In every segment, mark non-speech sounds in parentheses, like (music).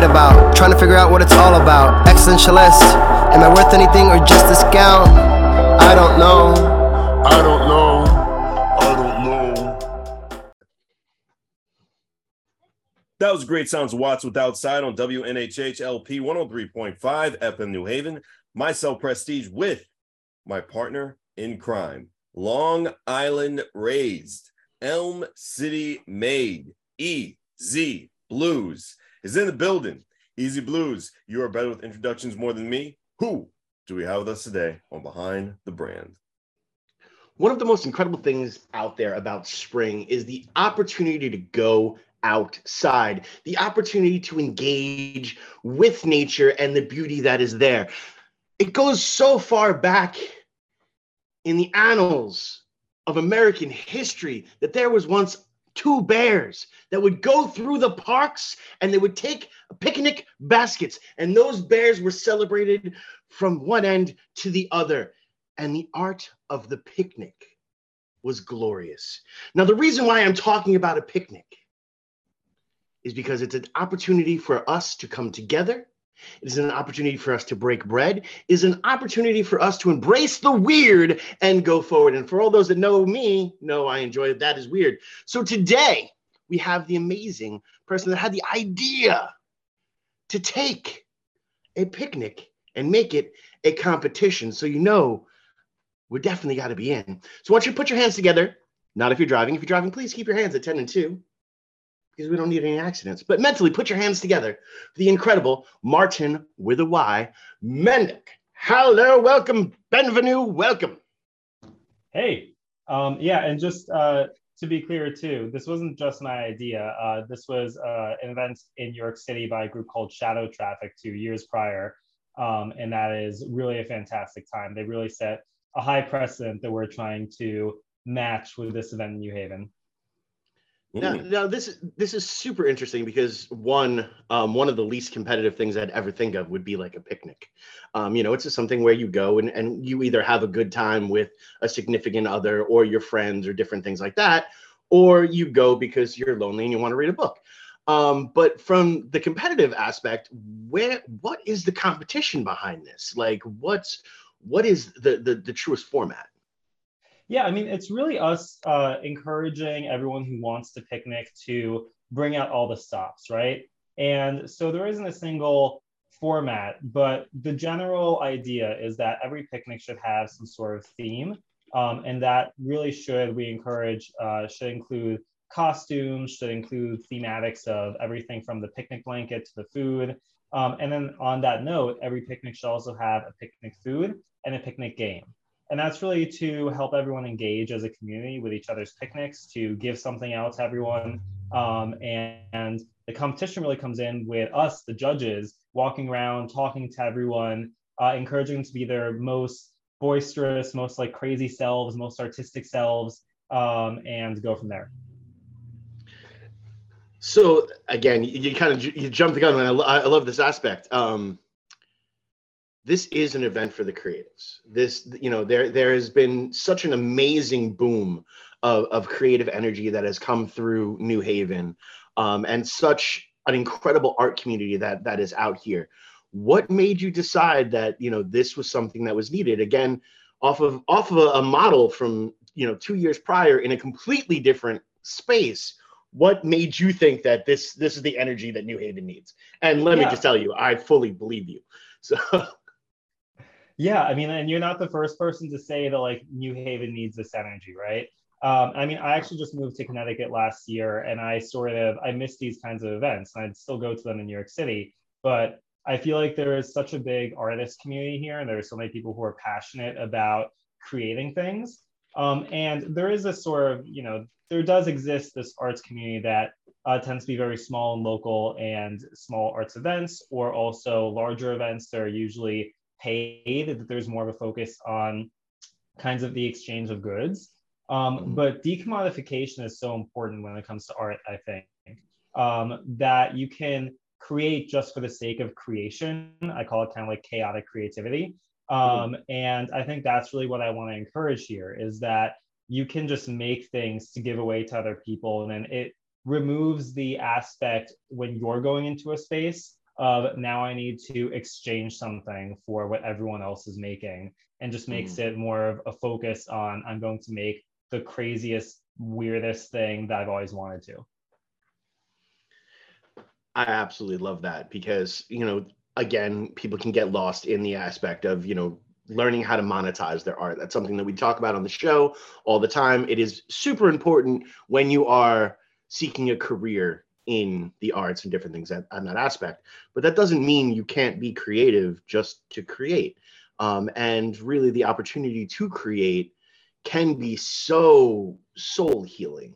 write about. Trying to figure out what it's all about. Existentialist. Am I worth anything or just a scout? I don't know. I don't know. I don't know. That was great sounds Watts with Outside on WNHH LP 103.5 FM New Haven. Myself Prestige with my partner in crime, Long Island raised, Elm City made, EZ BlueZ is in the building. EZ BlueZ, you are better with introductions more than me. Who do we have with us today on Behind the Brand? One of the most incredible things out there about spring is the opportunity to go outside, the opportunity to engage with nature and the beauty that is there. It goes so far back in the annals of American history that there was once two bears that would go through the parks and they would take picnic baskets and those bears were celebrated from one end to the other and the art of the picnic was glorious. Now the reason why I'm talking about a picnic is because it's an opportunity for us to come together. It is an opportunity for us to break bread. It is an opportunity for us to embrace the weird and go forward. And for all those that know me, know I enjoy that is weird. So today we have the amazing person that had the idea to take a picnic and make it a competition. So you know we're definitely got to be in. So want you put your hands together. Not if you're driving. If you're driving, please keep your hands at 10 and 2 because we don't need any accidents. But mentally, put your hands together for the incredible Martyn with a Y, Mendyuk. Hello, welcome, bienvenue, welcome. Hey, um, yeah, and just uh, to be clear too, this wasn't just my idea. Uh, this was uh, an event in New York City by a group called Shadow Traffic two years prior, um, and that is really a fantastic time. They really set a high precedent that we're trying to match with this event in New Haven. Now, now this this is super interesting because one um, one of the least competitive things I'd ever think of would be like a picnic. Um, you know, it's just something where you go and, and you either have a good time with a significant other or your friends or different things like that, or you go because you're lonely and you want to read a book. Um, but from the competitive aspect, where what is the competition behind this? Like, what's what is the the, the truest format? Yeah, I mean, it's really us uh, encouraging everyone who wants to picnic to bring out all the stops, right? And so there isn't a single format, but the general idea is that every picnic should have some sort of theme. Um, and that really should, we encourage, uh, should include costumes, should include thematics of everything from the picnic blanket to the food. Um, and then on that note, every picnic should also have a picnic food and a picnic game. And that's really to help everyone engage as a community with each other's picnics, to give something out to everyone. Um, and, and the competition really comes in with us, the judges, walking around, talking to everyone, uh, encouraging them to be their most boisterous, most like crazy selves, most artistic selves, um, and go from there. So again, you, you kind of you jumped the gun, and I, I love this aspect. Um, this is an event for the creatives. This, you know, there there has been such an amazing boom of, of creative energy that has come through New Haven, um, and such an incredible art community that that is out here. What made you decide that you know this was something that was needed? Again, off of off of a, a model from you know two years prior in a completely different space what made you think that this this is the energy that New Haven needs? And let Yeah. me just tell you, I fully believe you. So (laughs) Yeah, I mean, and you're not the first person to say that like New Haven needs this energy, right? Um, I mean, I actually just moved to Connecticut last year, and I sort of I miss these kinds of events, and I'd still go to them in New York City. But I feel like there is such a big artist community here, and there are so many people who are passionate about creating things. Um, and there is a sort of, you know, there does exist this arts community that uh, tends to be very small and local, and small arts events, or also larger events that are usually paid. That there's more of a focus on kinds of the exchange of goods. Um, but decommodification is so important when it comes to art, I think, um, that you can create just for the sake of creation. I call it kind of like chaotic creativity. Um, and I think that's really what I want to encourage here is that you can just make things to give away to other people. And then it removes the aspect when you're going into a space of now I need to exchange something for what everyone else is making and just makes mm. it more of a focus on I'm going to make the craziest, weirdest thing that I've always wanted to. I absolutely love that because, you know, again, people can get lost in the aspect of, you know, learning how to monetize their art. That's something that we talk about on the show all the time. It is super important when you are seeking a career in the arts and different things on that aspect. But that doesn't mean you can't be creative just to create. Um, and really, the opportunity to create can be so soul healing.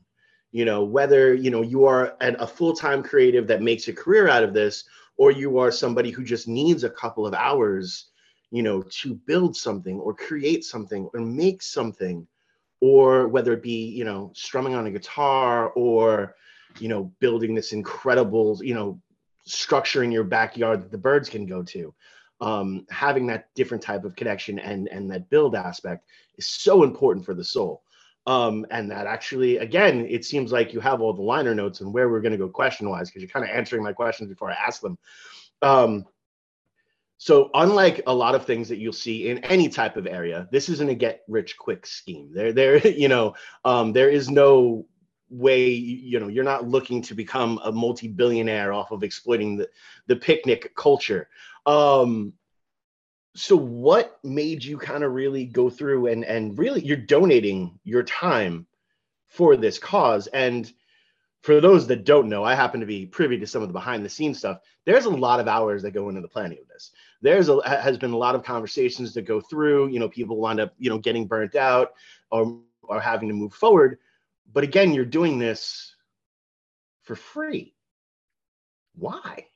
You know, whether you know you are an, a full time creative that makes a career out of this, or you are somebody who just needs a couple of hours, you know, to build something or create something or make something, or whether it be you know strumming on a guitar or you know building this incredible you know structure in your backyard that the birds can go to. Um, having that different type of connection and and that build aspect is so important for the soul. Um, and that actually again it seems like you have all the liner notes and where we're going to go question wise because you're kind of answering my questions before i ask them. Um, so unlike a lot of things that you'll see in any type of area this isn't a get rich quick scheme. There there (laughs) you know um, there is no way you know you're not looking to become a multi-billionaire off of exploiting the, the picnic culture. Um so what made you kind of really go through and and really you're donating your time for this cause? And for those that don't know i happen to be privy to some of the behind the scenes stuff. There's a lot of hours that go into the planning of this. There's a has been a lot of conversations that go through you know people wind up you know getting burnt out or or having to move forward but again, you're doing this for free. Why?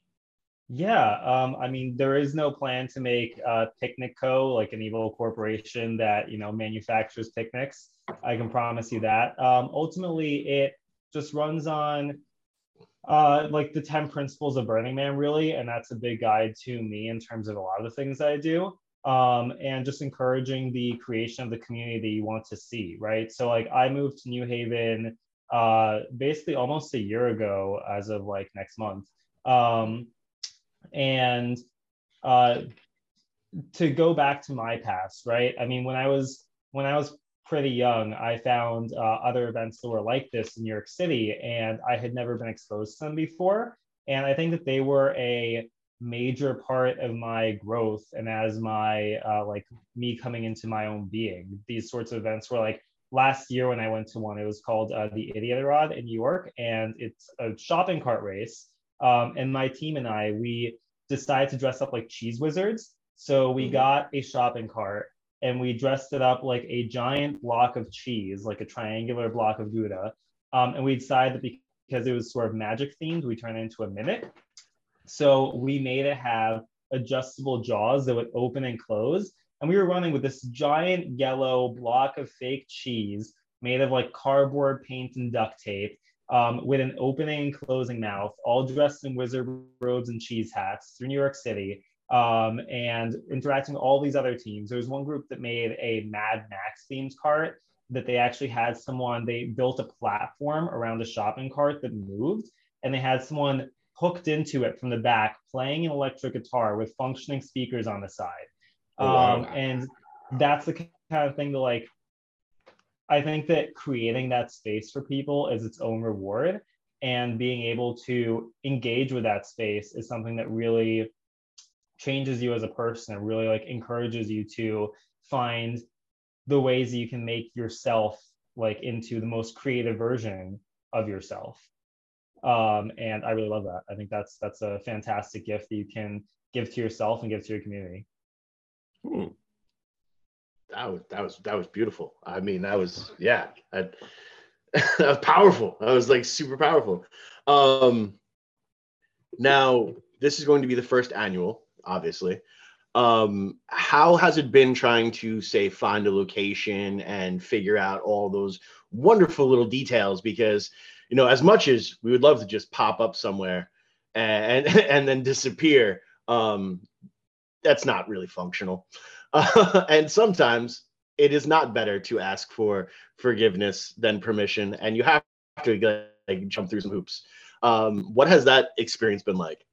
Yeah, um, I mean, there is no plan to make uh, Picnic Co. like an evil corporation that you know manufactures picnics. I can promise you that. Um, ultimately, it just runs on uh, like the 10 principles of Burning Man, really, and that's a big guide to me in terms of a lot of the things I do um, and just encouraging the creation of the community that you want to see, right? So like I moved to New Haven uh, basically almost a year ago as of like next month. Um, and uh, to go back to my past, right? I mean, when I was when I was pretty young, I found uh, other events that were like this in New York City, and I had never been exposed to them before. And I think that they were a major part of my growth and as my uh, like me coming into my own being. These sorts of events were like last year when i went to one it was called uh, the Rod in new york and it's a shopping cart race. Um, and my team and i we decided to dress up like cheese wizards. So we mm-hmm. got a shopping cart and we dressed it up like a giant block of cheese like a triangular block of gouda. Um, and we decided that because it was sort of magic themed we turned it into a mimic so we made it have adjustable jaws that would open and close. And we were running with this giant yellow block of fake cheese made of like cardboard paint and duct tape um, with an opening and closing mouth, all dressed in wizard robes and cheese hats through New York City. Um, and interacting with all these other teams. There was one group that made a Mad Max themed cart that they actually had someone, they built a platform around a shopping cart that moved, and they had someone hooked into it from the back, playing an electric guitar with functioning speakers on the side. Oh, wow. um, and that's the kind of thing that, like, I think that creating that space for people is its own reward. And being able to engage with that space is something that really changes you as a person and really like encourages you to find the ways that you can make yourself like into the most creative version of yourself um, and I really love that. I think that's that's a fantastic gift that you can give to yourself and give to your community. Hmm. That was that was that was beautiful. I mean, that was yeah, I, (laughs) that was powerful. That was like super powerful. Um, now this is going to be the first annual, obviously. Um, how has it been trying to say find a location and figure out all those wonderful little details? Because you know, as much as we would love to just pop up somewhere and (laughs) and then disappear, um, that's not really functional. Uh, (laughs) and sometimes it is not better to ask for forgiveness than permission, and you have to like jump through some hoops. Um, what has that experience been like?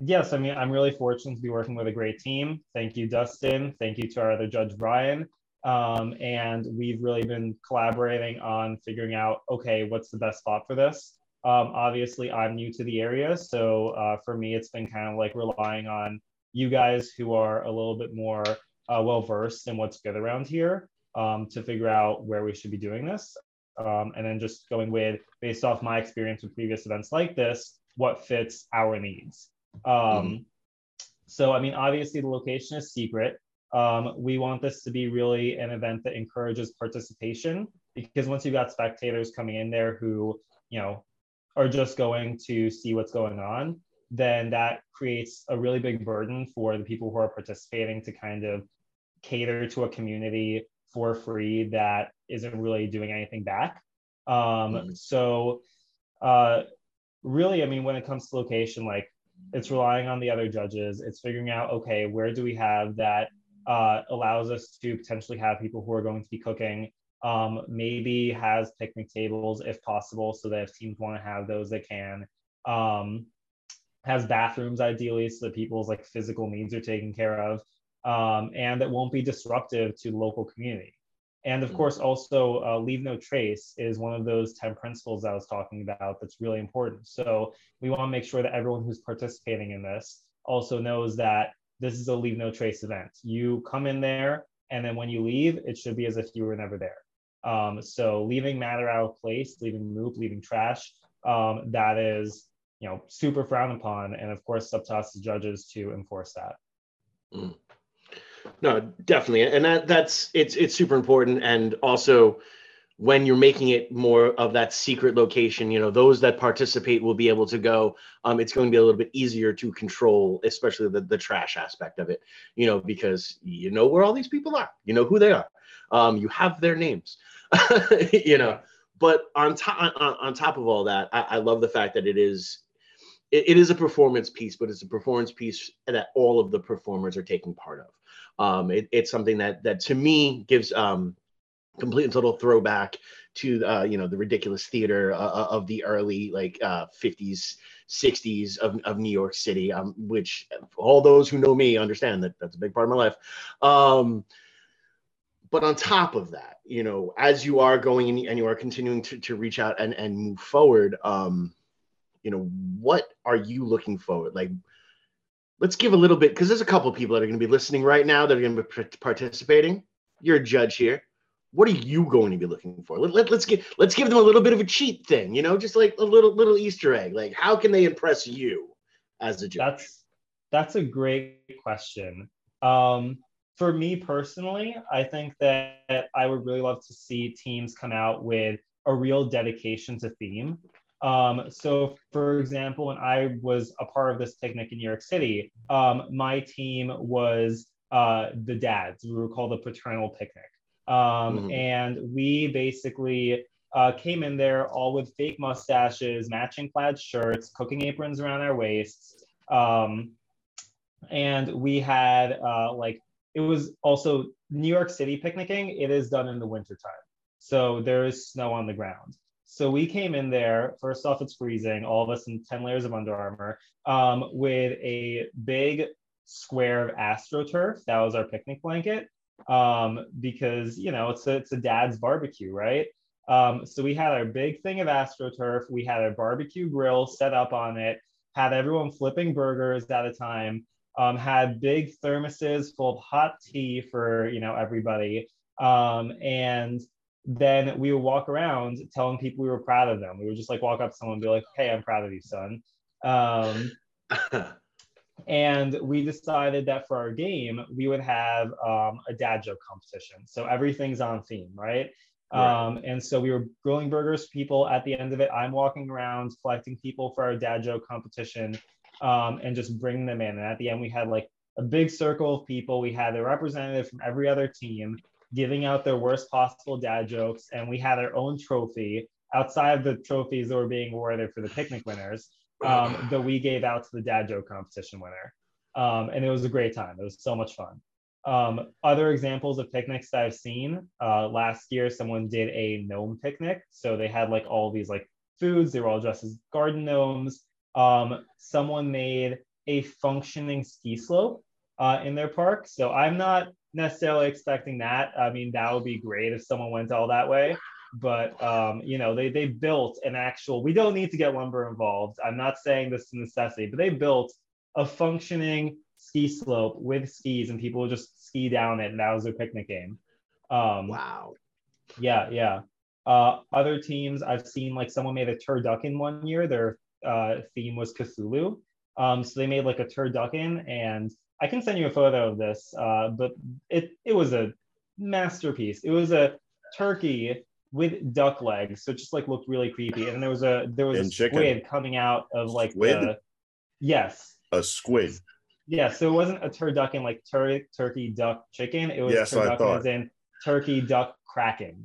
Yes, I mean, I'm really fortunate to be working with a great team. Thank you, Dustin. Thank you to our other judge, Brian. Um, and we've really been collaborating on figuring out okay, what's the best spot for this? Um, obviously, I'm new to the area. So uh, for me, it's been kind of like relying on you guys who are a little bit more uh, well versed in what's good around here um, to figure out where we should be doing this. Um, and then just going with, based off my experience with previous events like this, what fits our needs. Um, mm-hmm. So, I mean, obviously, the location is secret. Um, we want this to be really an event that encourages participation because once you've got spectators coming in there who, you know, are just going to see what's going on, then that creates a really big burden for the people who are participating to kind of cater to a community for free that isn't really doing anything back. Um, mm-hmm. So, uh, really, I mean, when it comes to location, like it's relying on the other judges. It's figuring out, okay, where do we have that uh, allows us to potentially have people who are going to be cooking. Um, maybe has picnic tables if possible, so that if teams want to have those, they can. Um, has bathrooms ideally, so that people's like physical needs are taken care of, um, and that won't be disruptive to the local community. And of mm. course, also uh, leave no trace is one of those 10 principles I was talking about that's really important. So we want to make sure that everyone who's participating in this also knows that this is a leave no trace event. You come in there, and then when you leave, it should be as if you were never there. Um, so leaving matter out of place, leaving moop, leaving trash, um, that is, you know, super frowned upon. And of course, up to us as judges to enforce that. Mm. No, definitely, and that that's it's it's super important, and also when you're making it more of that secret location, you know, those that participate will be able to go. Um, it's going to be a little bit easier to control, especially the, the trash aspect of it, you know, because you know where all these people are, you know who they are, um, you have their names, (laughs) you know. But on top on, on top of all that, I, I love the fact that it is it, it is a performance piece, but it's a performance piece that all of the performers are taking part of. Um, it, it's something that that to me gives um, complete and total throwback to uh, you know the ridiculous theater uh, uh of the early like uh, 50s 60s of, of new york city um, which all those who know me understand that that's a big part of my life. Um, but on top of that you know as you are going and you are continuing to, to reach out and, and move forward um, you know what are you looking forward like let's give a little bit because there's a couple people that are going to be listening right now that are going to be participating. You're a judge here what are you going to be looking for? Let, let, let's give let's give them a little bit of a cheat thing, you know, just like a little little Easter egg. Like, how can they impress you as a judge? That's that's a great question. Um, for me personally, I think that I would really love to see teams come out with a real dedication to theme. Um, so, for example, when I was a part of this picnic in New York City, um, my team was uh, the dads. We were called the paternal picnic. Um, mm-hmm. And we basically uh, came in there all with fake mustaches, matching plaid shirts, cooking aprons around our waists. Um, and we had uh, like, it was also New York City picnicking. It is done in the wintertime. So there is snow on the ground. So we came in there. First off, it's freezing, all of us in 10 layers of Under Armour, um, with a big square of AstroTurf. That was our picnic blanket um, because you know it's a, it's a dad's barbecue, right? Um, so we had our big thing of AstroTurf. We had a barbecue grill set up on it. Had everyone flipping burgers at a time. Um, had big thermoses full of hot tea for you know everybody. Um, and then we would walk around telling people we were proud of them. We would just like walk up to someone and be like, "Hey, I'm proud of you, son." Um, (laughs) And we decided that for our game, we would have um, a dad joke competition. So everything's on theme, right? right. Um, and so we were grilling burgers for people. At the end of it, I'm walking around collecting people for our dad joke competition um, and just bringing them in. And at the end, we had like a big circle of people. We had a representative from every other team giving out their worst possible dad jokes. And we had our own trophy outside of the trophies that were being awarded for the picnic winners um, (laughs) that we gave out to the dad joke competition winner. Um, and it was a great time. It was so much fun. Um, other examples of picnics that I've seen uh, last year, someone did a gnome picnic. So they had like all these like foods. They were all dressed as garden gnomes. Um, someone made a functioning ski slope uh, in their park. So I'm not necessarily expecting that. I mean, that would be great if someone went all that way. But um, you know, they they built an actual. We don't need to get lumber involved. I'm not saying this is a necessity, but they built a functioning ski slope with skis, and people would just ski down it, and that was their picnic game. Um, Wow. yeah, yeah. Uh, other teams I've seen like someone made a turducken one year. Their uh, theme was Cthulhu. Um, so they made like a turducken, and I can send you a photo of this. Uh, but it it was a masterpiece. It was a turkey with duck legs, so it just like looked really creepy. And there was a there was And a chicken. squid coming out of like Squid? the yes. A squid. Yeah, so it wasn't a turducken like tur- turkey, duck, chicken. It was Yes, turducken as in turkey, duck, kraken.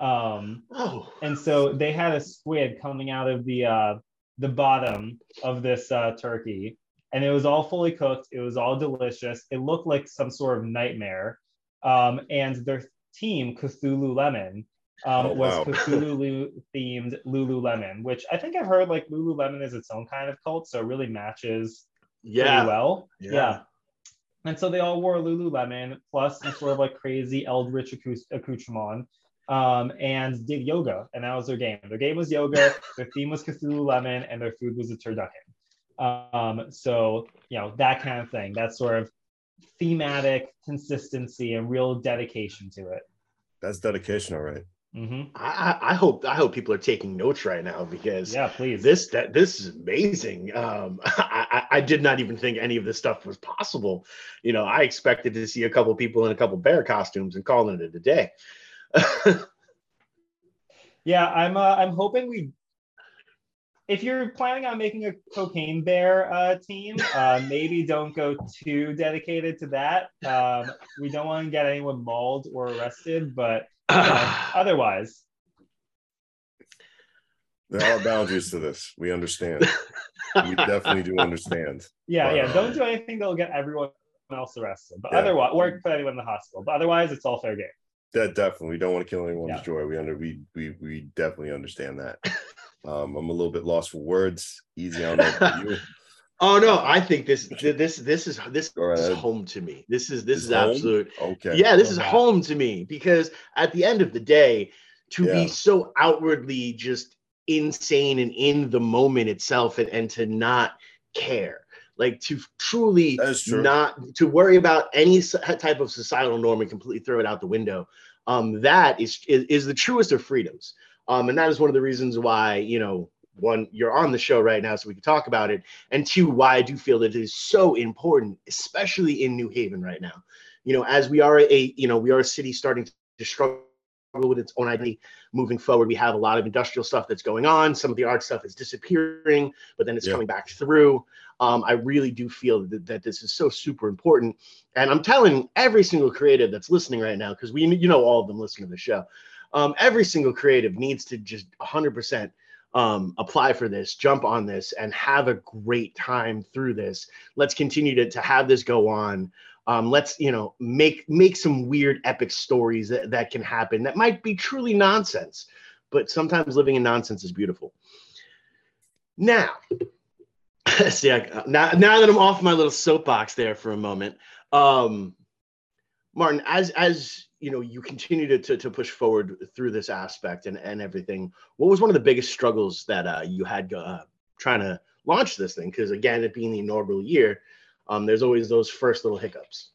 Um, Oh. and so they had a squid coming out of the uh, the bottom of this uh, turkey, and it was all fully cooked. It was all delicious. It looked like some sort of nightmare. Um, and their team, Cthulhu Lemon, um, Oh, was wow. (laughs) Cthulhu themed Lululemon, which I think I've heard like Lululemon is its own kind of cult, so it really matches Yeah. well. Yeah. Yeah. And so they all wore Lululemon plus some sort of like crazy eldritch accou- accoutrement um, and did yoga. And that was their game. Their game was yoga, (laughs) their theme was Cthulhu Lemon, and their food was a turducken. Um, so, you know, that kind of thing, that sort of thematic consistency and real dedication to it. That's dedication, all right. Hmm I, I hope I hope people are taking notes right now because Yeah, please. this that this is amazing. Um, (laughs) I, I I did not even think any of this stuff was possible. You know, I expected to see a couple people in a couple bear costumes and calling it a day. (laughs) Yeah, I'm. Uh, I'm hoping we. If you're planning on making a cocaine bear uh, team, uh, (laughs) maybe don't go too dedicated to that. Um, we don't want to get anyone mauled or arrested, but (clears throat) otherwise, There are boundaries to this. We understand. We definitely do understand. yeah, yeah. Wow. Don't do anything that'll get everyone else arrested. But Yeah. otherwise, or put anyone in the hospital. But otherwise, it's all fair game. That definitely. We don't want to kill anyone's Yeah. joy. We under we we we definitely understand that. Um, I'm a little bit lost for words. Easy on that you. Oh no, I think this (laughs) this this is this right. is home to me. This is this Is is home? absolute Okay. yeah this is home to me because at the end of the day to Yeah. be so outwardly just insane and in the moment itself and, and to not care like to truly That is true. not to worry about any type of societal norm and completely throw it out the window um that is is, is the truest of freedoms um and that is one of the reasons why you know one you're on the show right now so we can talk about it. And two why i do feel that it is so important especially in new haven right now. You know as we are a you know we are a city starting to struggle with its own identity moving forward. We have a lot of industrial stuff that's going on. Some of the art stuff is disappearing but then it's Yeah. coming back through. Um, i really do feel that, that this is so super important. And i'm telling every single creative that's listening right now because we you know all of them listen to the show. Um, every single creative needs to just 100% um, apply for this jump on this and have a great time through this. Let's continue to, to have this go on. Um, let's you know make make some weird epic stories that, that can happen that might be truly nonsense but sometimes living in nonsense is beautiful. Now (laughs) see I, now, now that i'm off my little soapbox there for a moment um Martyn as as you know you continue to, to, to push forward through this aspect and, and everything what was one of the biggest struggles that uh, you had uh, trying to launch this thing because again it being the inaugural year um, there's always those first little hiccups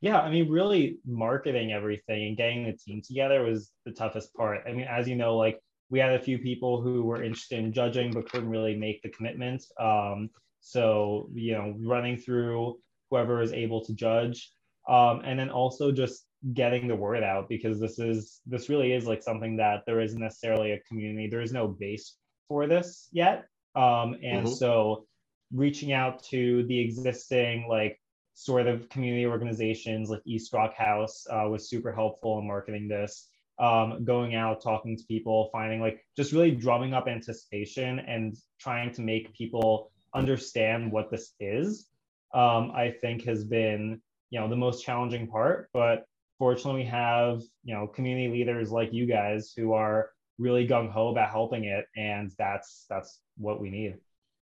Yeah, I mean, really marketing everything and getting the team together was the toughest part. I mean, as you know, like we had a few people who were interested in judging but couldn't really make the commitment. Um, so, you know, running through whoever is able to judge. Um, and then also just getting the word out because this is this really is like something that there isn't necessarily a community. There is no base for this yet. Um, and Mhm. so reaching out to the existing like sort of community organizations like East Rock House uh, was super helpful in marketing this. Um, going out, talking to people, finding like just really drumming up anticipation and trying to make people understand what this is, um, I think has been you know the most challenging part. But fortunately, we have you know community leaders like you guys who are really gung ho about helping it, and that's that's what we need.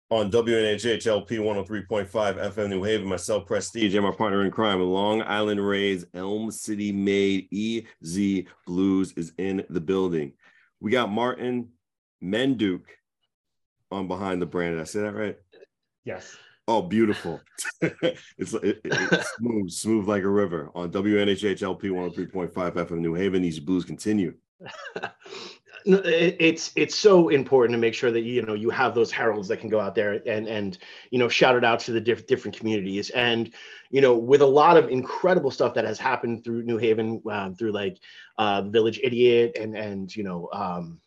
on WNHH LP 103.5 FM New Haven. Myself, Prestige, and my partner in crime, Long Island Rays, Elm City made EZ BlueZ is in the building. We got Martyn Mendyuk on behind the brand. Did I say that right? Yes. Oh, beautiful. (laughs) it's, it, it's smooth, smooth like a river on WNHHLP 103.5 FM New Haven. These blues continue. (laughs) It's it's so important to make sure that you know you have those heralds that can go out there and and you know shout it out to the diff- different communities and you know with a lot of incredible stuff that has happened through New Haven um, through like uh, Village Idiot and and you know um,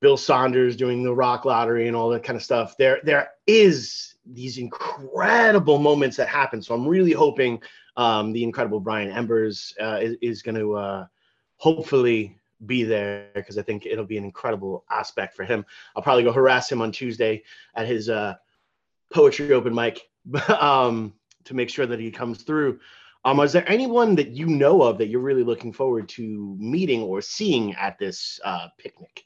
Bill Saunders doing the rock lottery and all that kind of stuff. There there is these incredible moments that happen. So I'm really hoping um, the incredible Brian Embers uh, is, is going to uh, hopefully be there because I think it'll be an incredible aspect for him. I'll probably go harass him on Tuesday at his uh, poetry open mic (laughs) um, to make sure that he comes through. Um, is there anyone that you know of that you're really looking forward to meeting or seeing at this uh, picnic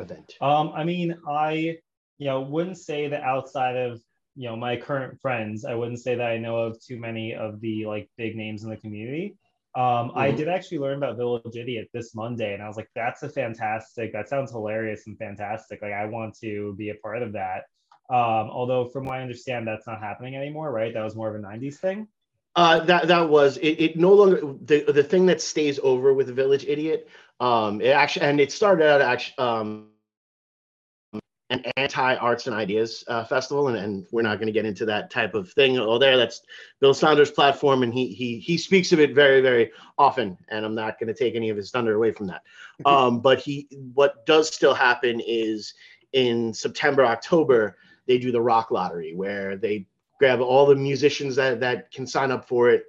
event? Um, I mean, I, you know, wouldn't say that outside of, you know, my current friends, I wouldn't say that I know of too many of the like big names in the community. Um, I Mhm. did actually learn about Village Idiot this Monday, and I was like, that's a fantastic, that sounds hilarious and fantastic. Like, I want to be a part of that. Um, although, from what I understand, that's not happening anymore, right? That was more of a 90s thing. Uh, that that was it, it. No longer the the thing that stays over with Village Idiot. Um, it actually and it started out actually um, an anti arts and ideas uh, festival, and, and we're not going to get into that type of thing. Oh, there, that's Bill Saunders' platform, and he he he speaks of it very very often. And I'm not going to take any of his thunder away from that. (laughs) Um, but he what does still happen is in September October they do the rock lottery where they grab all the musicians that that can sign up for it.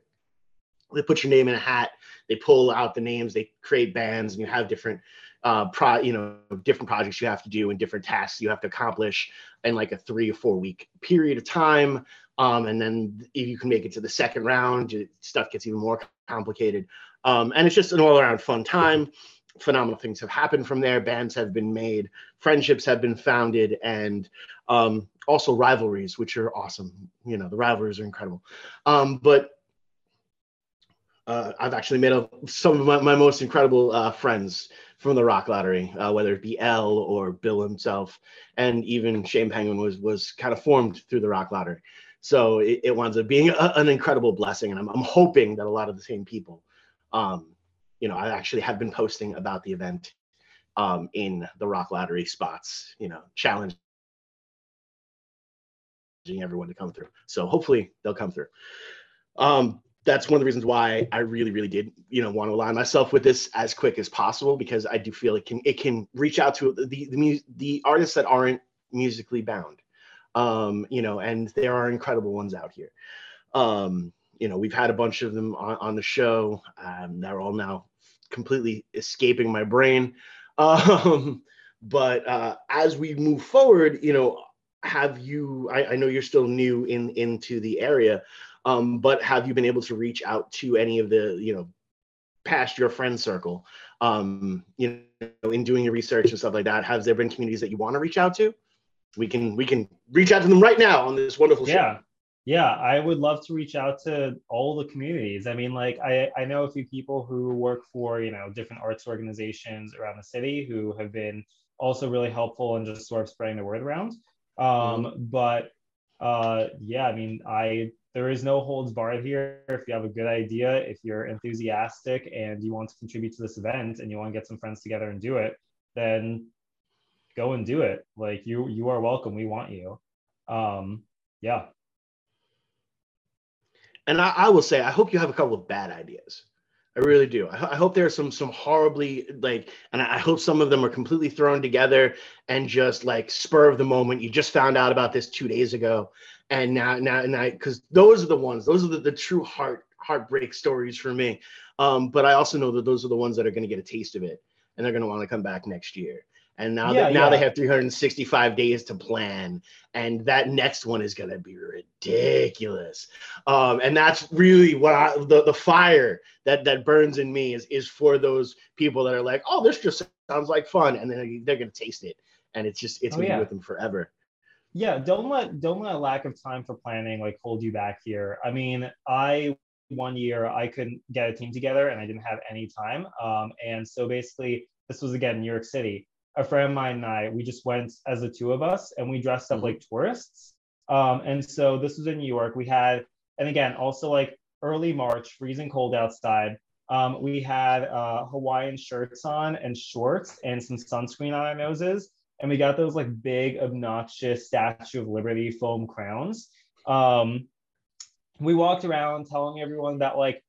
They put your name in a hat. They pull out the names. They create bands, and you have different, uh, pro you know, different projects you have to do and different tasks you have to accomplish in like a three or four week period of time. Um, and then if you can make it to the second round, stuff gets even more complicated. Um, and it's just an all around fun time. Phenomenal things have happened from there. Bands have been made, friendships have been founded, and um, also rivalries, which are awesome. You know, the rivalries are incredible. Um, but uh, I've actually made a, some of my, my most incredible uh, friends from the Rock Lottery, uh, whether it be L or Bill himself, and even Shane Penguin was was kind of formed through the Rock Lottery. So it, it winds up being a, an incredible blessing, and I'm, I'm hoping that a lot of the same people, um, you know, I actually have been posting about the event um, in the Rock Lottery spots, you know, challenge everyone to come through. So hopefully they'll come through. Um, that's one of the reasons why I really, really did, you know, want to align myself with this as quick as possible because I do feel it can it can reach out to the the, mu- the artists that aren't musically bound, um, you know, and there are incredible ones out here. Um, you know, we've had a bunch of them on, on the show. Um, they're all now completely escaping my brain. (laughs) Um, but uh, as we move forward, you know, have you? I, I know you're still new in into the area, um, but have you been able to reach out to any of the you know past your friend circle? Um, you know, in doing your research and stuff like that, has there been communities that you want to reach out to? We can we can reach out to them right now on this wonderful show. Yeah. Yeah, I would love to reach out to all the communities. I mean, like I, I know a few people who work for, you know, different arts organizations around the city who have been also really helpful in just sort of spreading the word around. Um, but uh yeah, I mean, I there is no holds barred here. If you have a good idea, if you're enthusiastic and you want to contribute to this event and you want to get some friends together and do it, then go and do it. Like you you are welcome. We want you. Um yeah. And I, I will say, I hope you have a couple of bad ideas. I really do. I, I hope there are some some horribly like, and I I hope some of them are completely thrown together and just like spur of the moment. You just found out about this two days ago, and now now and I because those are the ones. Those are the, the true heart heartbreak stories for me. Um, but I also know that those are the ones that are going to get a taste of it, and they're going to want to come back next year. And now Yeah, that now they have 365 days to plan, and that next one is going to be ridiculous um, and that's really what I the, the fire that that burns in me is is for those people that are like, oh, this just sounds like fun, and then they're gonna taste it, and it's just it's Oh, gonna yeah. be with them forever. Yeah don't let don't let a lack of time for planning like hold you back here. I mean i one year i couldn't get a team together and i didn't have any time um, and so basically this was again new york city. A friend of mine and i we just went as the two of us and we dressed up Mhm. like tourists um, and so this was in new york. We had and again also like early march freezing cold outside. Um, we had uh, hawaiian shirts on and shorts and some sunscreen on our noses and we got those like big obnoxious statue of liberty foam crowns. Um, we walked around telling everyone that like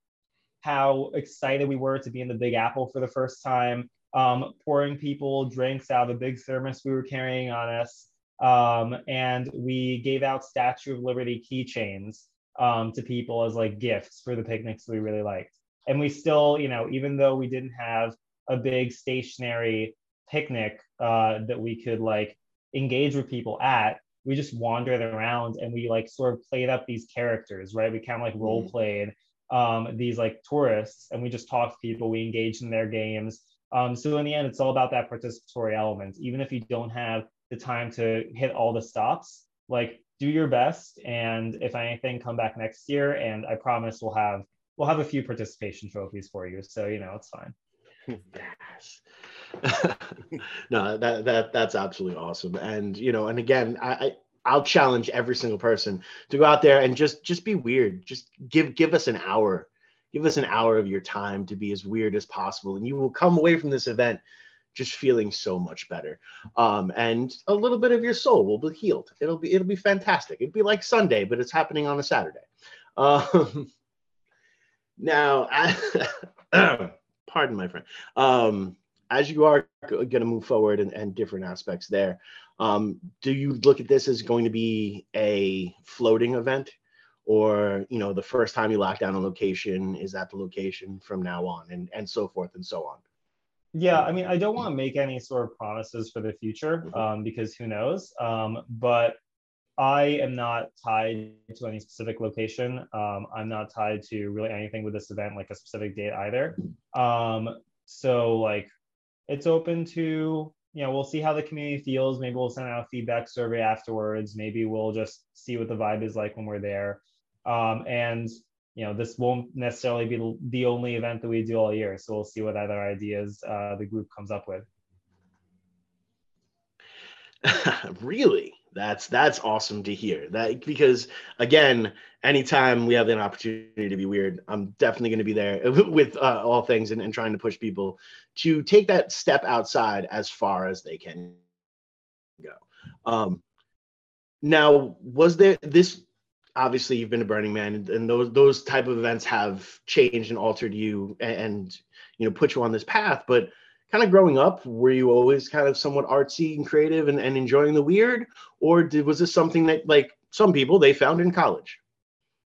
how excited we were to be in the big apple for the first time um, pouring people drinks out of a big thermos we were carrying on us. Um, and we gave out statue of liberty keychains um, to people as like gifts for the picnics we really liked. And we still you know even though we didn't have a big stationary picnic uh, that we could like engage with people at we just wandered around and we like sort of played up these characters right? We kind of like role played um, these like tourists and we just talked to people we engaged in their games. Um, so in the end it's all about that participatory element. Even if you don't have the time to hit all the stops like do your best and if anything come back next year and i promise we'll have we'll have a few participation trophies for you. So you know it's fine. (laughs) Yes. (laughs) no, that that that's absolutely awesome. And you know, and again, I, I I'll challenge every single person to go out there and just just be weird. Just give give us an hour. Give us an hour of your time to be as weird as possible, and you will come away from this event just feeling so much better. Um, and a little bit of your soul will be healed. It'll be it'll be fantastic. It'd be like Sunday, but it's happening on a Saturday. Um, (laughs) now, I, (clears throat) pardon my friend. Um, as you are going to move forward and, and different aspects there, um, do you look at this as going to be a floating event, or you know, the first time you lock down a location is at the location from now on, and and so forth and so on? Yeah, I mean, I don't want to make any sort of promises for the future Mhm. um, because who knows. Um, but I am not tied to any specific location. Um, I'm not tied to really anything with this event, like a specific date either. Um, so like, it's open to you know we'll see how the community feels. Maybe we'll send out a feedback survey afterwards. Maybe we'll just see what the vibe is like when we're there. Um, and you know this won't necessarily be the- only event that we do all year. So we'll see what other ideas uh, the group comes up with. (laughs) really that's that's awesome to hear. That because again anytime we have an opportunity to be weird i'm definitely going to be there (laughs) with uh, all things and, and trying to push people to take that step outside as far as they can go. Um now was there this obviously you've been to burning man and, and those those type of events have changed and altered you and, and you know put you on this path but kind of growing up, were you always kind of somewhat artsy and creative and, and enjoying the weird? Or did, was this something that like some people they found in college?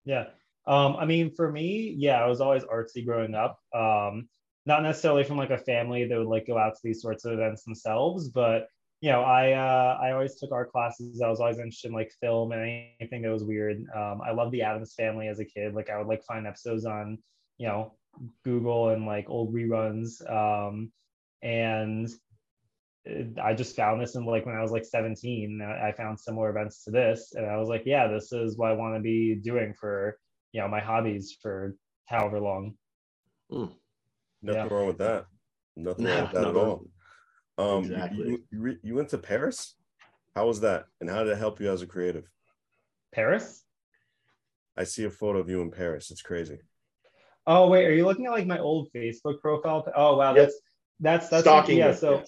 Yeah. Um, I mean, for me, yeah, I was always artsy growing up. Um, not necessarily from like a family that would like go out to these sorts of events themselves, but you know, I uh, I always took art classes. I was always interested in like film and anything that was weird. Um, I loved the Addams Family as a kid. Like I would like find episodes on you know Google and like old reruns. Um, and I just found this in like when I was like 17. I I found similar events to this, and I was like, yeah, this is what I want to be doing for you know my hobbies for however long. Nothing Yeah. wrong with that. Nothing wrong with (laughs) that at no, all. Um, you- Exactly. You, you, you went to Paris. How was that? And how did it help you as a creative? Paris? I see a photo of you in Paris. It's crazy. Oh wait, are you looking at like my old Facebook profile? Oh wow, Yep. that's that's that's yeah. So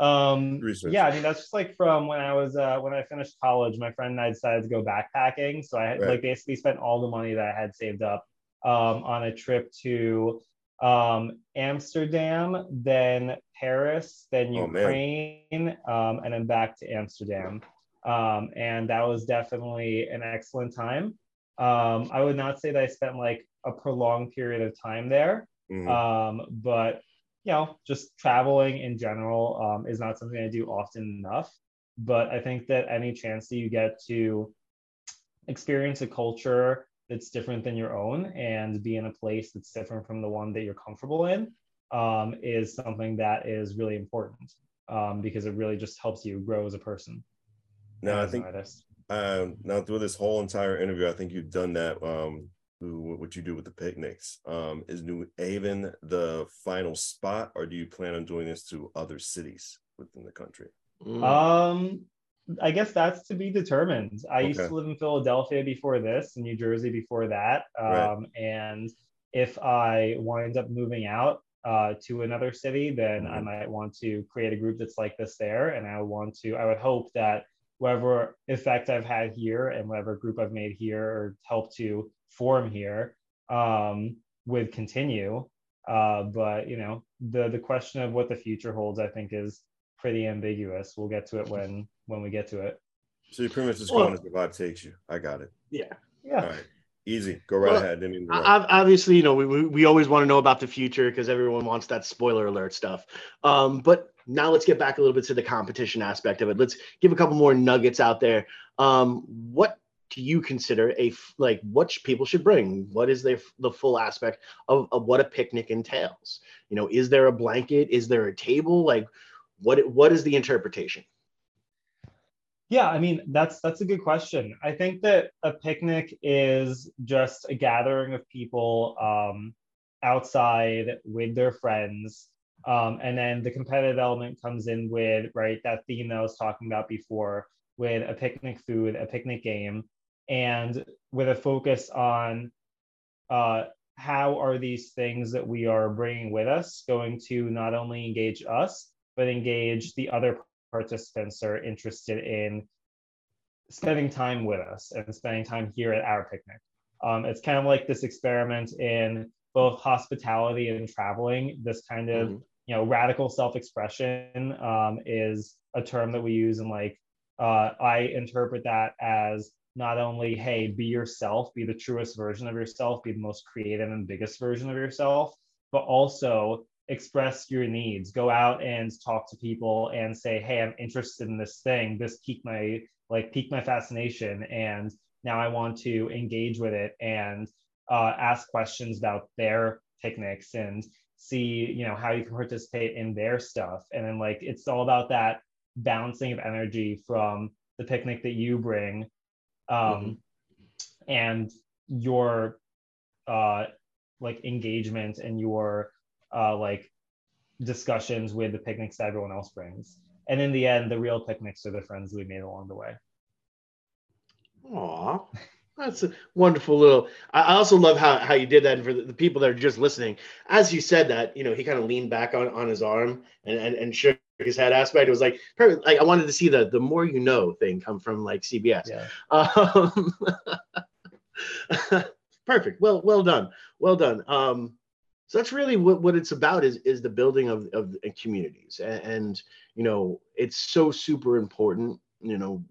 um Research. yeah, I mean that's just like from when I was uh when I finished college, my friend and I decided to go backpacking. So I had Right. like basically spent all the money that I had saved up um on a trip to um Amsterdam, then Paris, then Oh. Ukraine, um, and then back to Amsterdam. Um, and that was definitely an excellent time. Um, I would not say that I spent like a prolonged period of time there, Mhm. um, but you know, just traveling in general um, is not something I do often enough. But I think that any chance that you get to experience a culture that's different than your own and be in a place that's different from the one that you're comfortable in um, is something that is really important um, because it really just helps you grow as a person. Now I think um, now through this whole entire interview, I think you've done that. Through what you do with the picnics. Um, is New Haven the final spot, or do you plan on doing this to other cities within the country? Mm. Um, I guess that's to be determined. I used to live in Philadelphia before this, and New Jersey before that. Um, Right. and if I wind up moving out uh, to another city, then I Mhm. might want to create a group that's like this there. And I want to, I would hope that whatever effect I've had here and whatever group I've made here or helped to form here um, would continue. Uh, but you know, the the question of what the future holds, I think, is pretty ambiguous. We'll get to it when when we get to it. So you're pretty much just Well- going as the vibe takes you. I got it. yeah. Yeah. All right, easy. Go right Well, ahead. Didn't mean to I- interrupt. Ob- Obviously, you know, we, we, we always want to know about the future because everyone wants that spoiler alert stuff. Um, but now let's get back a little bit to the competition aspect of it. Let's give a couple more nuggets out there. Um, what do you consider a like what people should bring? What is the the full aspect of, of what a picnic entails? You know, is there a blanket? Is there a table? Like, what what is the interpretation? Yeah, I mean that's that's a good question. I think that a picnic is just a gathering of people um, outside with their friends, um, and then the competitive element comes in with right that theme that I was talking about before, with a picnic food, a picnic game, and with a focus on uh, how are these things that we are bringing with us going to not only engage us but engage the other participants are interested in spending time with us and spending time here at our picnic. Um, it's kind of like this experiment in both hospitality and traveling. This kind of Mhm. you know radical self-expression um, is a term that we use, and like uh, I interpret that as not only hey be yourself, be the truest version of yourself, be the most creative and biggest version of yourself, but also express your needs. Go out and talk to people and say hey i'm interested in this thing. This piqued my like piqued my fascination and now i want to engage with it and uh, ask questions about their picnics and see you know how you can participate in their stuff. And then like it's all about that balancing of energy from the picnic that you bring um, and your uh, like engagement and your uh, like discussions with the picnics that everyone else brings. And in the end, the real picnics are the friends we made along the way. Aw, that's a wonderful little. I also love how, how you did that and for the, the people that are just listening. As you said that, you know, he kind of leaned back on, on his arm and, and, and shook his head aspect. It was like perfect. Like I wanted to see the the more you know thing come from like CBS. Yeah. Um, (laughs) perfect. Well, well done. Well done. Um, so that's really what, what it's about is is the building of, of communities. And, and you know, it's so super important. You know,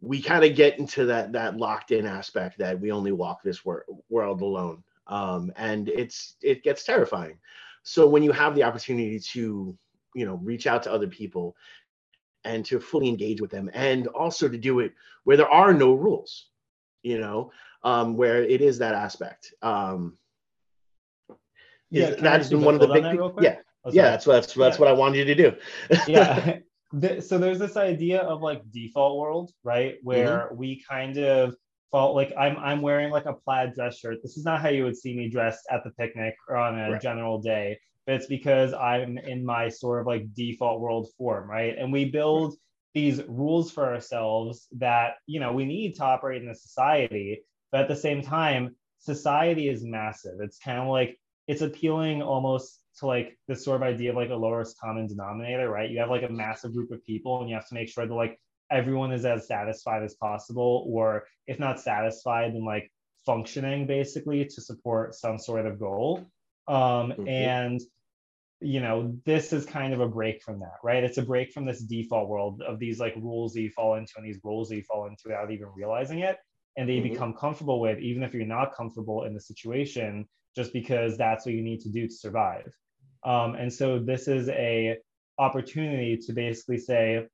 we kind of get into that that locked in aspect that we only walk this wor- world alone. Um, and it's it gets terrifying. So when you have the opportunity to, you know, reach out to other people and to fully engage with them and also to do it where there are no rules you know um, where it is that aspect um, Yeah, is- can I that's been one of the big that yeah Oh, yeah that's what that's, that's Yeah. what i wanted you to do. (laughs) Yeah. (laughs) So there's this idea of like default world right where we kind of fall like i'm i'm wearing like a plaid dress shirt. This is not how you would see me dressed at the picnic or on a Right. general day but it's because i'm in my sort of like default world form right and we build these rules for ourselves that you know we need to operate in a society but at the same time society is massive it's kind of like it's appealing almost to like this sort of idea of like a lowest common denominator, right? You have like a massive group of people and you have to make sure that like everyone is as satisfied as possible, or if not satisfied, then like functioning basically to support some sort of goal. Um, Mhm. And you know, this is kind of a break from that, right? It's a break from this default world of these like rules that you fall into and these roles that you fall into without even realizing it. And they Mhm. become comfortable with, even if you're not comfortable in the situation, just because that's what you need to do to survive. Um, and so this is a opportunity to basically say,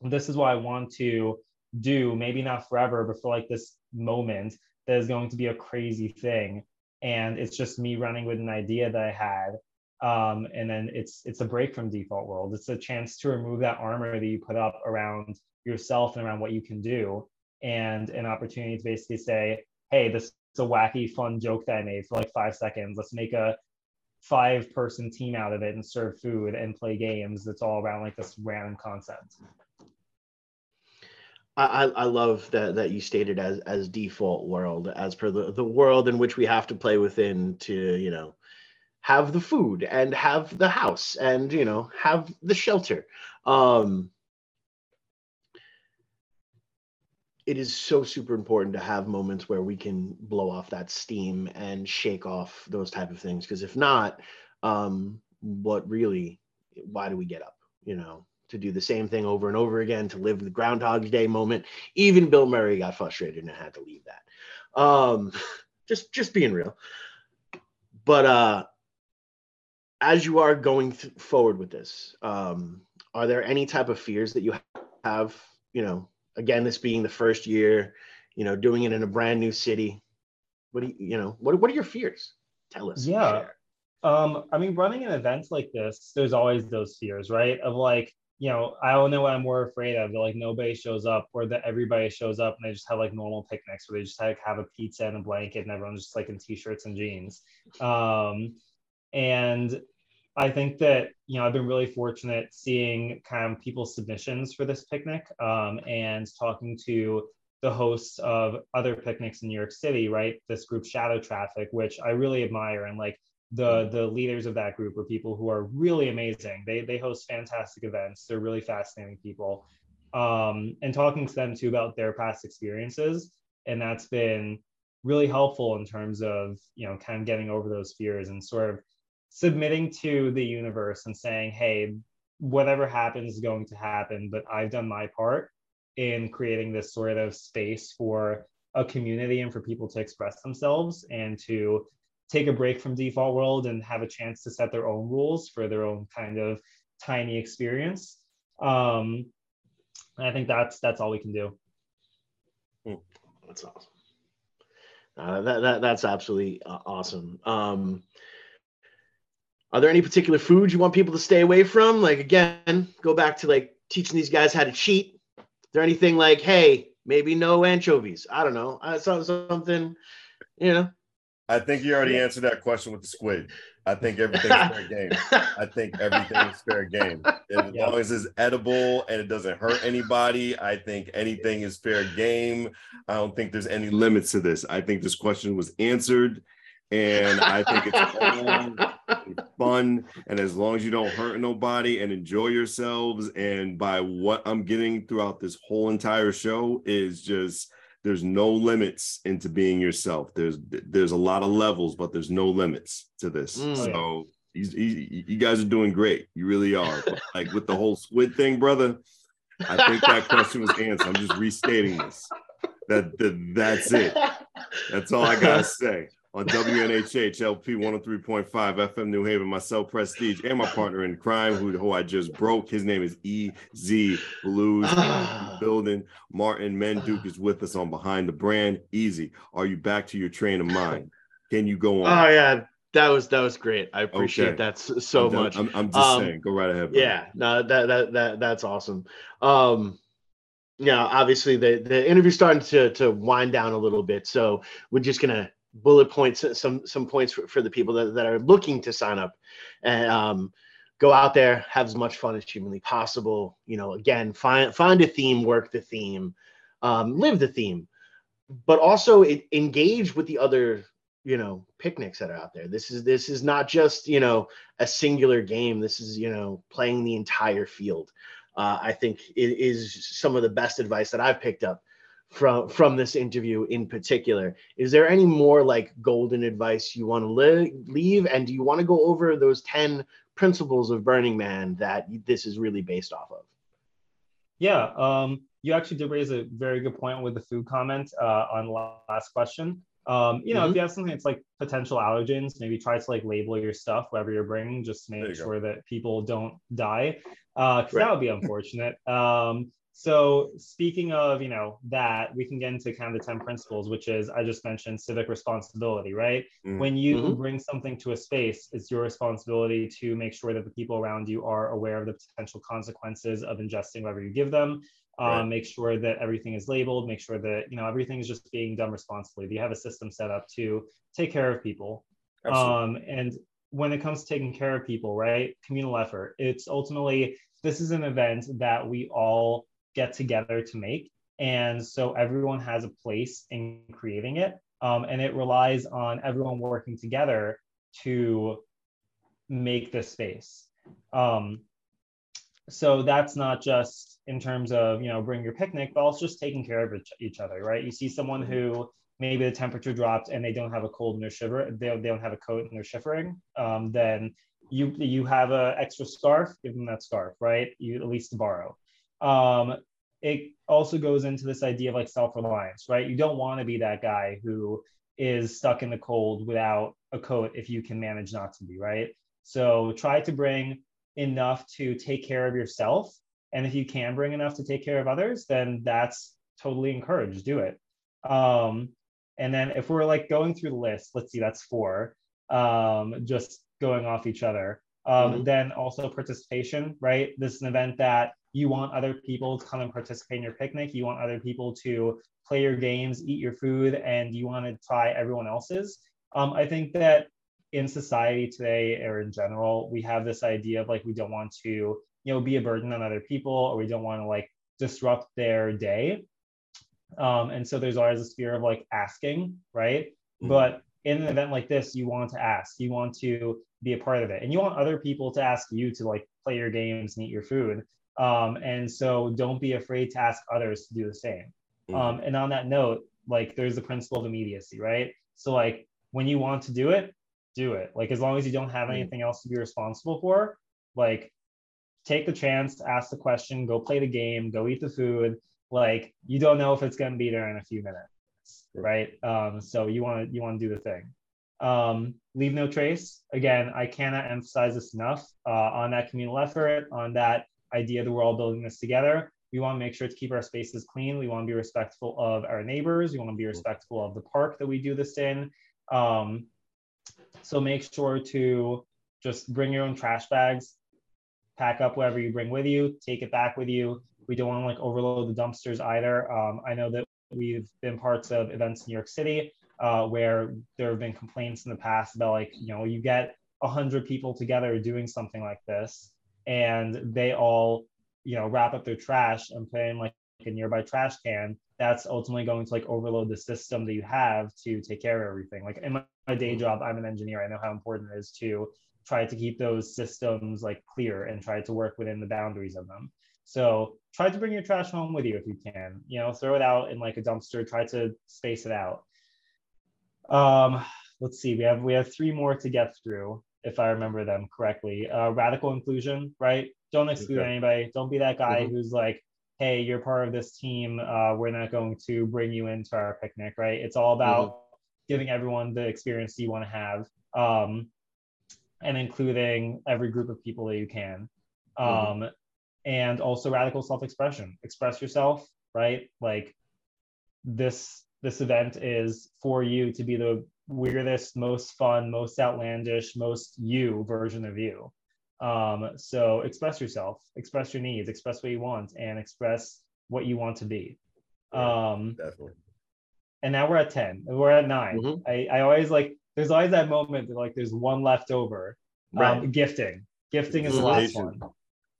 this is what I want to do, maybe not forever, but for like this moment that is going to be a crazy thing. And it's just me running with an idea that I had. Um, and then it's it's a break from default world. It's a chance to remove that armor that you put up around yourself and around what you can do and an opportunity to basically say hey this is a wacky fun joke that i made for like five seconds let's make a five person team out of it and serve food and play games that's all around like this random concept I, I love that that you stated as as default world as per the, the world in which we have to play within to you know have the food and have the house and you know have the shelter. Um it is so super important to have moments where we can blow off that steam and shake off those type of things because if not um what really why do we get up you know to do the same thing over and over again to live the groundhog day moment even bill murray got frustrated and had to leave that um (laughs) just just being real but uh as you are going th- forward with this um are there any type of fears that you have you know again, this being the first year, you know, doing it in a brand new city. What do you, you know, what, what are your fears? Tell us. Yeah. Um, I mean, running an event like this, there's always those fears, right? Of like, you know, I don't know what I'm more afraid of. Like nobody shows up, or that everybody shows up and they just have like normal picnics, where they just like have a pizza and a blanket, and everyone's just like in t-shirts and jeans. Um, and I think that you know I've been really fortunate seeing kind of people's submissions for this picnic um, and talking to the hosts of other picnics in New York City, right? This group Shadow Traffic, which I really admire, and like the the leaders of that group are people who are really amazing. They they host fantastic events. They're really fascinating people, um, and talking to them too about their past experiences, and that's been really helpful in terms of you know kind of getting over those fears and sort of submitting to the universe and saying, hey, whatever happens is going to happen, but I've done my part in creating this sort of space for a community and for people to express themselves and to take a break from default world and have a chance to set their own rules for their own kind of tiny experience. Um, and I think that's that's all we can do. Hmm. That's awesome. Uh, that, that that's absolutely uh, awesome. Um, are there any particular foods you want people to stay away from? Like again, go back to like teaching these guys how to cheat. Is there anything like, hey, maybe no anchovies? I don't know. I saw something, you know. I think you already answered that question with the squid. I think everything's (laughs) fair game. I think everything's fair game. As long as it's edible and it doesn't hurt anybody, I think anything is fair game. I don't think there's any limits to this. I think this question was answered and I think it's fun. And (laughs) as long as you don't hurt nobody and enjoy yourselves, and by what I'm getting throughout this whole entire show is just there's no limits into being yourself. There's there's a lot of levels, but there's no limits to this. Mm. So you, guys are doing great. You really are. But like with the whole squid thing, brother. I think that question was answered. I'm just restating this. That, that that's it. That's all I gotta say on WNHH LP 103.5 FM New Haven. Myself, Prestige, and my partner in crime, who, who I just broke. His name is EZ BlueZ. building. Martyn Mendyuk is with us on Behind the Brand. EZ. Are you back to your train of mind? Can you go on? Oh yeah, that was that was great. I appreciate okay. that so I'm much. I'm, I'm, just um, saying. Go right ahead. Bro. Yeah, no, that that that that's awesome. Um, yeah, obviously the the interview's starting to to wind down a little bit, so we're just gonna bullet points, some some points for, for the people that, that are looking to sign up, and um, go out there, have as much fun as humanly possible. You know, again, find find a theme, work the theme, um, live the theme, but also it, engage with the other you know picnics that are out there. This is this is not just you know a singular game. This is you know playing the entire field. Uh, I think it is some of the best advice that I've picked up from from this interview in particular is there any more like golden advice you want to li- leave and do you want to go over those 10 principles of burning man that this is really based off of yeah um, you actually did raise a very good point with the food comment uh, on last question um, you know mm-hmm. if you have something that's like potential allergens maybe try to like label your stuff whatever you're bringing just to make sure go. that people don't die uh, right. that would be unfortunate (laughs) um, so speaking of, you know, that we can get into kind of the 10 principles, which is I just mentioned civic responsibility, right? Mm-hmm. When you mm-hmm. bring something to a space, it's your responsibility to make sure that the people around you are aware of the potential consequences of ingesting whatever you give them. Um, Make sure that everything is labeled. Make sure that you know everything is just being done responsibly. Do you have a system set up to take care of people? Absolutely. Um, and when it comes to taking care of people, right? Communal effort. It's ultimately this is an event that we all get together to make, and so everyone has a place in creating it, um, and it relies on everyone working together to make this space. Um, so that's not just in terms of you know bring your picnic, but also just taking care of each, other, right? You see someone who maybe the temperature dropped and they don't have a cold and they're shiver, they, they don't have a coat and they're shivering, um, then you you have a extra scarf, give them that scarf, right? You at least borrow. Um, it also goes into this idea of like self-reliance, right? You don't want to be that guy who is stuck in the cold without a coat if you can manage not to be, right? So try to bring enough to take care of yourself. And if you can bring enough to take care of others, then that's totally encouraged. Do it. Um, and then if we're like going through the list, let's see, that's four, um, just going off each other. Um, Mhm. Then also participation, right? This is an event that you want other people to come and participate in your picnic. You want other people to play your games, eat your food, and you want to try everyone else's. Um, I think that in society today or in general, we have this idea of like we don't want to, you know, be a burden on other people or we don't want to like disrupt their day. Um, and so there's always this fear of like asking, right? Mhm. But in an event like this, you want to ask, you want to be a part of it, and you want other people to ask you to like play your games and eat your food. Um, and so don't be afraid to ask others to do the same. Mhm. Um, and on that note, like there's the principle of immediacy, right? So like when you want to do it, do it. Like as long as you don't have Mhm. anything else to be responsible for, like take the chance, ask the question, go play the game, go eat the food. Like you don't know if it's going to be there in a few minutes, right? Um, so you want to you want to do the thing. Um, leave no trace. Again, I cannot emphasize this enough uh, on that communal effort, on that idea that we're all building this together. We want to make sure to keep our spaces clean. We want to be respectful of our neighbors. We want to be respectful of the park that we do this in. Um, so make sure to just bring your own trash bags, pack up whatever you bring with you, take it back with you. We don't want to like overload the dumpsters either. Um, I know that we've been parts of events in New York City uh, where there have been complaints in the past about like, you know, you get a hundred people together doing something like this and they all, you know, wrap up their trash and put in like a nearby trash can. That's ultimately going to like overload the system that you have to take care of everything. Like in my, my day job, I'm an engineer. I know how important it is to try to keep those systems like clear and try to work within the boundaries of them. So try to bring your trash home with you if you can. You know, throw it out in like a dumpster. Try to space it out. Um, let's see. We have we have three more to get through, if I remember them correctly. Uh, radical inclusion, right? Don't exclude Okay. anybody. Don't be that guy Mhm. who's like, "Hey, you're part of this team. Uh, we're not going to bring you into our picnic." Right? It's all about giving everyone the experience you want to have, um, and including every group of people that you can. Um, and also radical self-expression. Express yourself, right? Like this this event is for you to be the weirdest, most fun, most outlandish, most you version of you. Um, so express yourself, express your needs, express what you want, and express what you want to be. Yeah. Um, Definitely. and now we're at 10 we're at 9 Mhm. I, I always like there's always that moment that like there's one left over um, Right. gifting gifting is the last one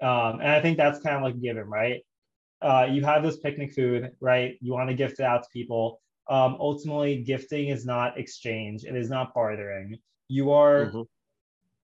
um, and i think that's kind of like a given right uh, you have this picnic food right you want to gift it out to people um, ultimately gifting is not exchange it is not bartering you are Mhm.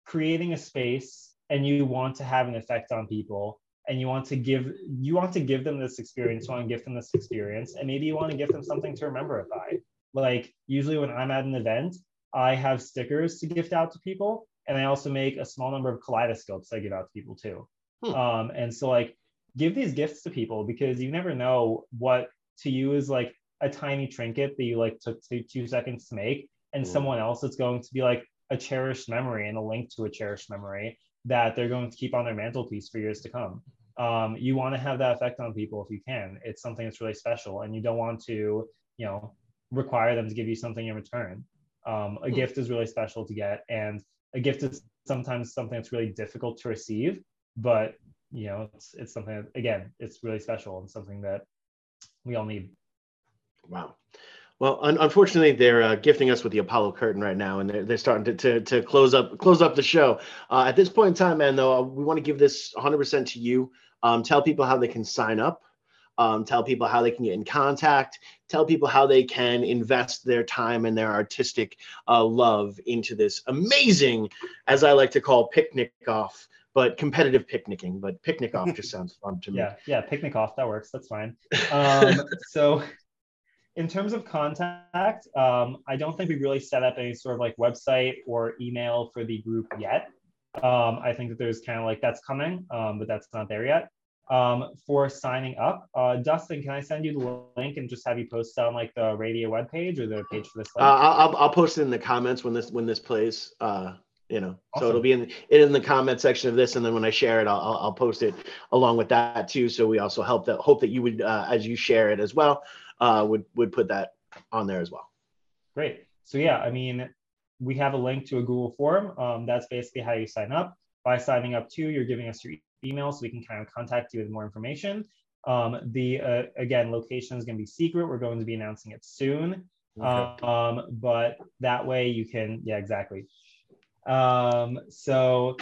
creating a space and you want to have an effect on people and you want to give you want to give them this experience you want to give them this experience and maybe you want to give them something to remember it by like usually when i'm at an event i have stickers to gift out to people and i also make a small number of kaleidoscopes i give out to people too Hmm. um, and so like give these gifts to people because you never know what to you is like a tiny trinket that you like took two, two seconds to make and Mhm. someone else it's going to be like a cherished memory and a link to a cherished memory that they're going to keep on their mantelpiece for years to come um, you want to have that effect on people if you can it's something that's really special and you don't want to you know require them to give you something in return um, a Hmm. gift is really special to get and a gift is sometimes something that's really difficult to receive but you know, it's it's something that, again, it's really special and something that we all need. Wow. Well, un- unfortunately, they're uh, gifting us with the Apollo curtain right now, and they're, they're starting to, to, to close up close up the show. Uh, at this point in time, man, though, uh, we want to give this 100% to you. Um, tell people how they can sign up. Um, tell people how they can get in contact. Tell people how they can invest their time and their artistic uh, love into this amazing, as I like to call, picnic off, but competitive picnicking. But picnic off just (laughs) sounds fun to me. Yeah, yeah, picnic off that works. That's fine. Um, (laughs) so, in terms of contact, um, I don't think we really set up any sort of like website or email for the group yet. Um, I think that there's kind of like that's coming, um, but that's not there yet. Um, for signing up, uh, Dustin, can I send you the link and just have you post on like the radio webpage or the page for this? Uh, I'll, I'll post it in the comments when this when this plays. Uh, you know, so it'll be in it in the comment section of this, and then when I share it, I'll I'll, I'll post it along with that too. So we also help that hope that you would, uh, as you share it as well, uh, would would put that on there as well. Great. So yeah, I mean, we have a link to a Google form. Um, that's basically how you sign up. By signing up too, you're giving us your email so we can kind of contact you with more information. Um, the uh, again, location is going to be secret. We're going to be announcing it soon. Um, but that way you can, yeah, exactly. Um, so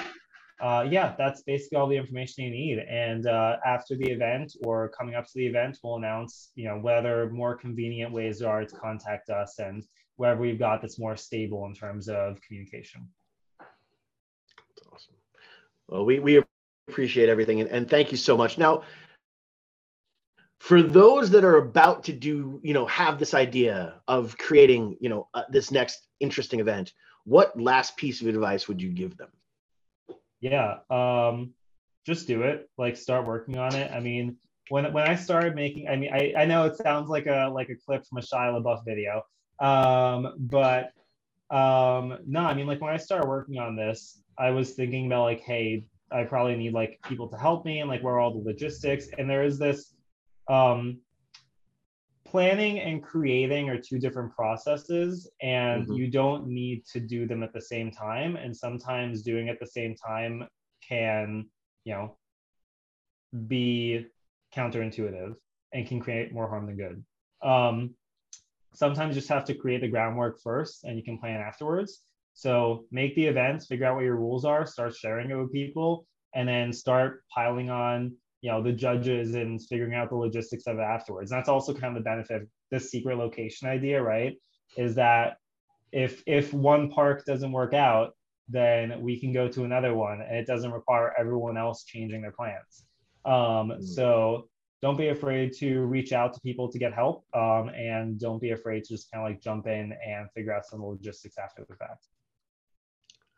uh, yeah, that's basically all the information you need. And uh, after the event or coming up to the event, we'll announce, you know, whether more convenient ways there are to contact us and wherever we've got that's more stable in terms of communication. That's awesome. Well, we we appreciate everything, and, and thank you so much. Now, for those that are about to do, you know, have this idea of creating, you know, uh, this next interesting event, what last piece of advice would you give them? Yeah, um, just do it. Like start working on it. I mean, when when I started making, I mean, I, I know it sounds like a like a clip from a Shia LaBeouf video, um, but um, no, I mean, like when I started working on this, I was thinking about like, hey, I probably need like people to help me and like where are all the logistics. And there is this um, planning and creating are two different processes, and Mhm. you don't need to do them at the same time. And sometimes doing at the same time can, you know, be counterintuitive and can create more harm than good. Um, sometimes you just have to create the groundwork first and you can plan afterwards. So make the events, figure out what your rules are, start sharing it with people, and then start piling on, you know, the judges and figuring out the logistics of it afterwards. And that's also kind of the benefit of the secret location idea, right? Is that if if one park doesn't work out, then we can go to another one and it doesn't require everyone else changing their plans. Um, so don't be afraid to reach out to people to get help um, and don't be afraid to just kind of like jump in and figure out some logistics after the fact.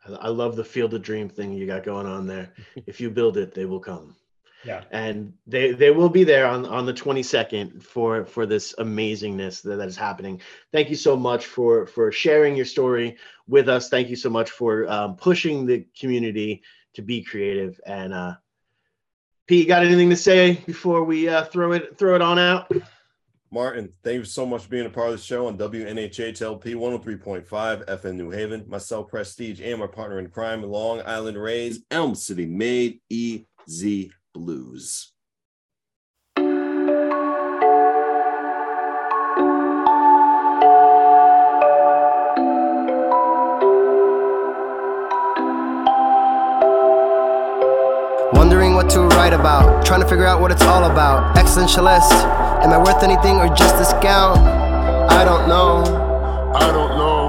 I- I love the field of dream thing you got going on there. (laughs) if you build it, they will come. Yeah. and they they will be there on on the 22nd for for this amazingness that, that is happening thank you so much for for sharing your story with us thank you so much for um, pushing the community to be creative and uh pete got anything to say before we uh throw it throw it on out Martyn, thank you so much for being a part of the show on WNHHLP 103.5 FM New Haven. Myself, Prestige, and my partner in crime, Long Island Rays, Elm City Made EZ BlueZ. Wondering what to write about, trying to figure out what it's all about. Existentialist, am I worth anything or just a scound? I don't know. I don't know.